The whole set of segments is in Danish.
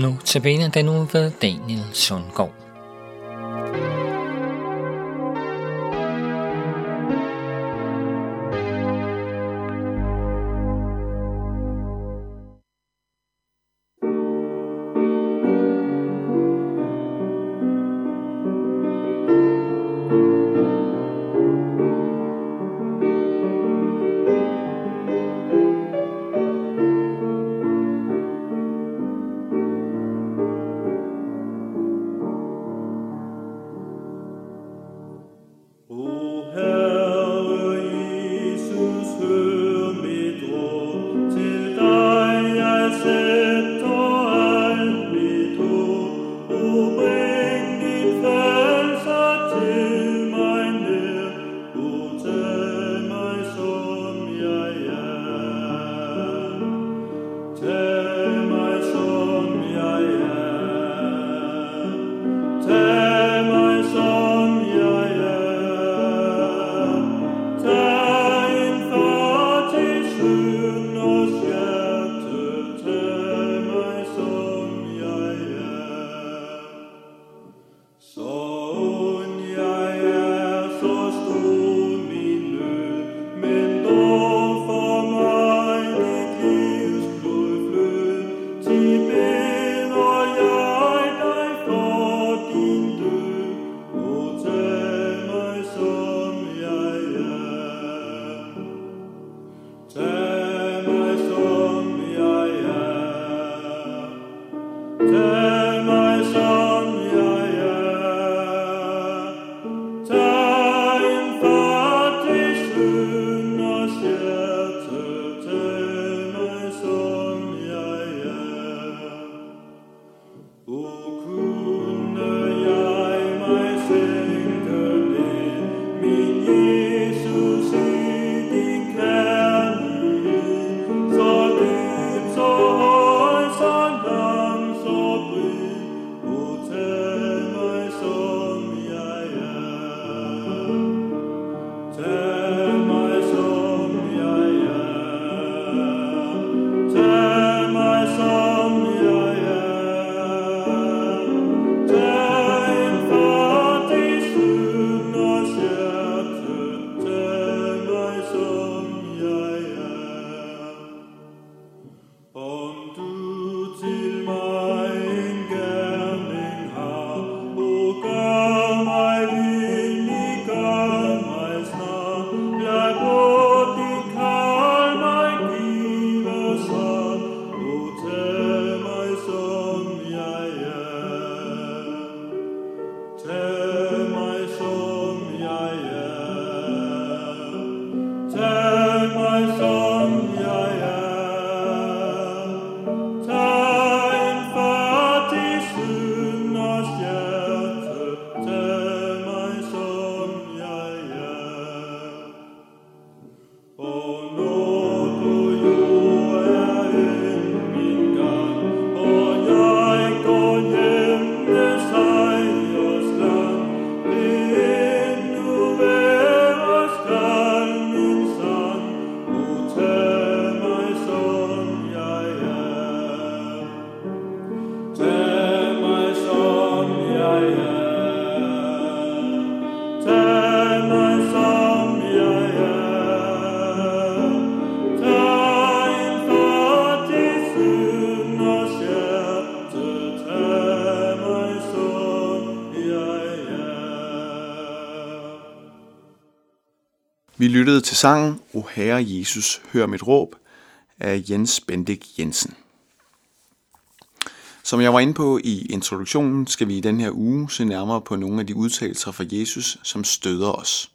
Nu tabiner den uge ved Daniel Sundgaard. Vi lyttede til sangen O Herre Jesus, hør mit råb af Jens Bendik Jensen. Som jeg var inde på i introduktionen, skal vi i den her uge se nærmere på nogle af de udtalelser fra Jesus, som støder os.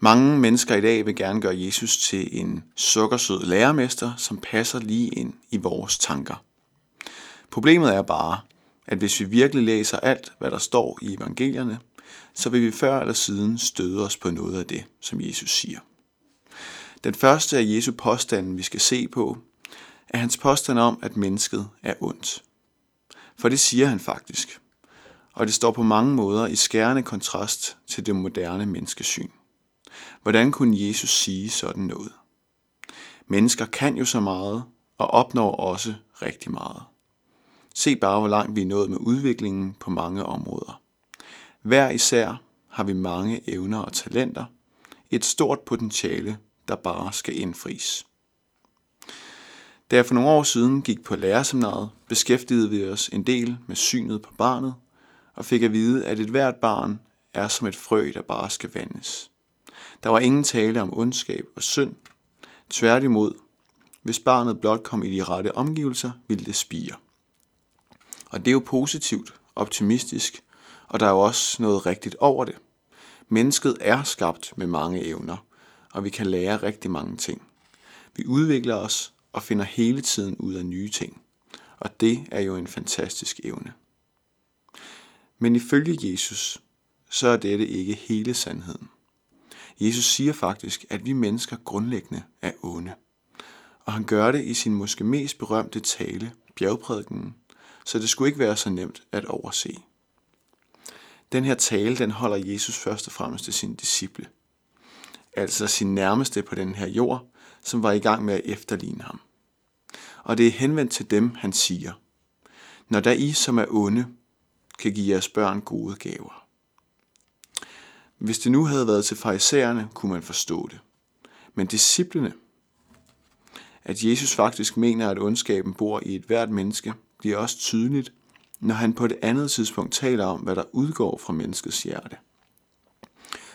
Mange mennesker i dag vil gerne gøre Jesus til en sukkersød lærermester, som passer lige ind i vores tanker. Problemet er bare, at hvis vi virkelig læser alt, hvad der står i evangelierne, så vil vi før eller siden støde os på noget af det, som Jesus siger. Den første af Jesu påstanden, vi skal se på, er hans påstand om, at mennesket er ondt. For det siger han faktisk, og det står på mange måder i skærende kontrast til det moderne menneskesyn. Hvordan kunne Jesus sige sådan noget? Mennesker kan jo så meget og opnår også rigtig meget. Se bare, hvor langt vi er nået med udviklingen på mange områder. Hver især har vi mange evner og talenter, et stort potentiale, der bare skal indfries. Da jeg for nogle år siden gik på lærerseminaret, beskæftigede vi os en del med synet på barnet, og fik at vide, at et hvert barn er som et frø, der bare skal vandes. Der var ingen tale om ondskab og synd. Tværtimod, hvis barnet blot kom i de rette omgivelser, ville det spire. Og det er jo positivt, optimistisk, og der er jo også noget rigtigt over det. Mennesket er skabt med mange evner, og vi kan lære rigtig mange ting. Vi udvikler os og finder hele tiden ud af nye ting. Og det er jo en fantastisk evne. Men ifølge Jesus, så er dette ikke hele sandheden. Jesus siger faktisk, at vi mennesker grundlæggende er onde. Og han gør det i sin måske mest berømte tale, bjergprædikenen, så det skulle ikke være så nemt at overse. Den her tale, den holder Jesus først og fremmest til sine disciple. Altså sin nærmeste på den her jord, som var i gang med at efterligne ham. Og det er henvendt til dem, han siger. Når der I, som er onde, kan give jeres børn gode gaver. Hvis det nu havde været til farisæerne, kunne man forstå det. Men disciplene, at Jesus faktisk mener, at ondskaben bor i et hvert menneske, bliver også tydeligt, når han på et andet tidspunkt taler om, hvad der udgår fra menneskets hjerte.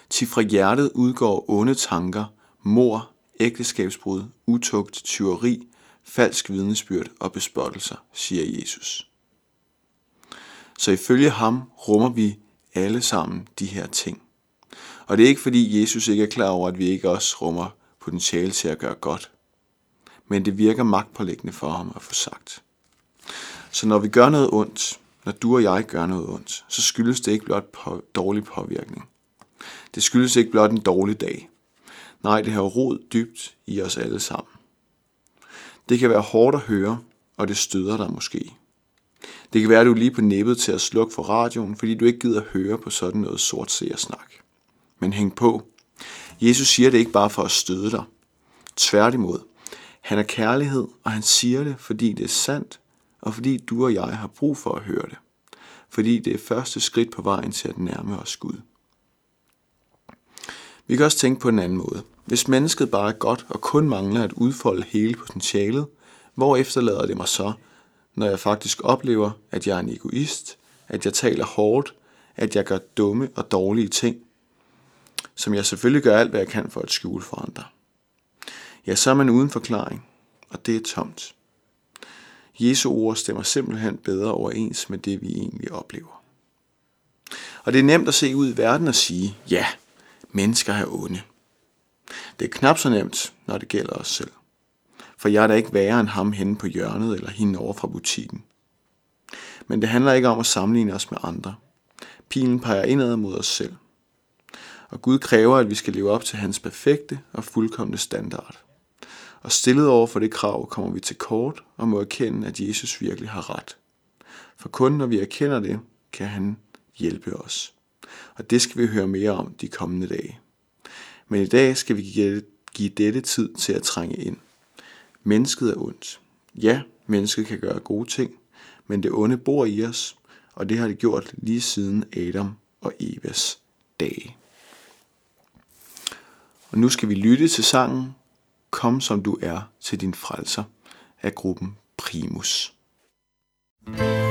Til fra hjertet udgår onde tanker, mor, ægteskabsbrud, utugt, tyveri, falsk vidnesbyrd og bespottelser, siger Jesus. Så ifølge ham rummer vi alle sammen de her ting. Og det er ikke fordi Jesus ikke er klar over, at vi ikke også rummer potentiale til at gøre godt. Men det virker magtpålæggende for ham at få sagt. Så når vi gør noget ondt, når du og jeg gør noget ondt, så skyldes det ikke blot på dårlig påvirkning. Det skyldes ikke blot en dårlig dag. Nej, det har rod dybt i os alle sammen. Det kan være hårdt at høre, og det støder dig måske. Det kan være, at du er lige på nippet til at slukke for radioen, fordi du ikke gider høre på sådan noget sort snak. Men hæng på. Jesus siger det ikke bare for at støde dig. Tværtimod. Han er kærlighed, og han siger det, fordi det er sandt, og fordi du og jeg har brug for at høre det. Fordi det er første skridt på vejen til at nærme os Gud. Vi kan også tænke på en anden måde. Hvis mennesket bare er godt og kun mangler at udfolde hele potentialet, hvor efterlader det mig så, når jeg faktisk oplever, at jeg er en egoist, at jeg taler hårdt, at jeg gør dumme og dårlige ting, som jeg selvfølgelig gør alt, hvad jeg kan for at skjule for andre. Ja, så er man uden forklaring, og det er tomt. Jesu ord stemmer simpelthen bedre overens med det, vi egentlig oplever. Og det er nemt at se ud i verden og sige, ja, mennesker er onde. Det er knap så nemt, når det gælder os selv. For jeg er da ikke værre end ham henne på hjørnet eller hende over fra butikken. Men det handler ikke om at sammenligne os med andre. Pilen peger indad mod os selv. Og Gud kræver, at vi skal leve op til hans perfekte og fuldkommende standard. Og stillet over for det krav kommer vi til kort og må erkende, at Jesus virkelig har ret. For kun når vi erkender det, kan han hjælpe os. Og det skal vi høre mere om de kommende dage. Men i dag skal vi give dette tid til at trænge ind. Mennesket er ondt. Ja, mennesket kan gøre gode ting, men det onde bor i os, og det har det gjort lige siden Adam og Evas dage. Og nu skal vi lytte til sangen Kom som du er til din frelser af gruppen Primus. thank you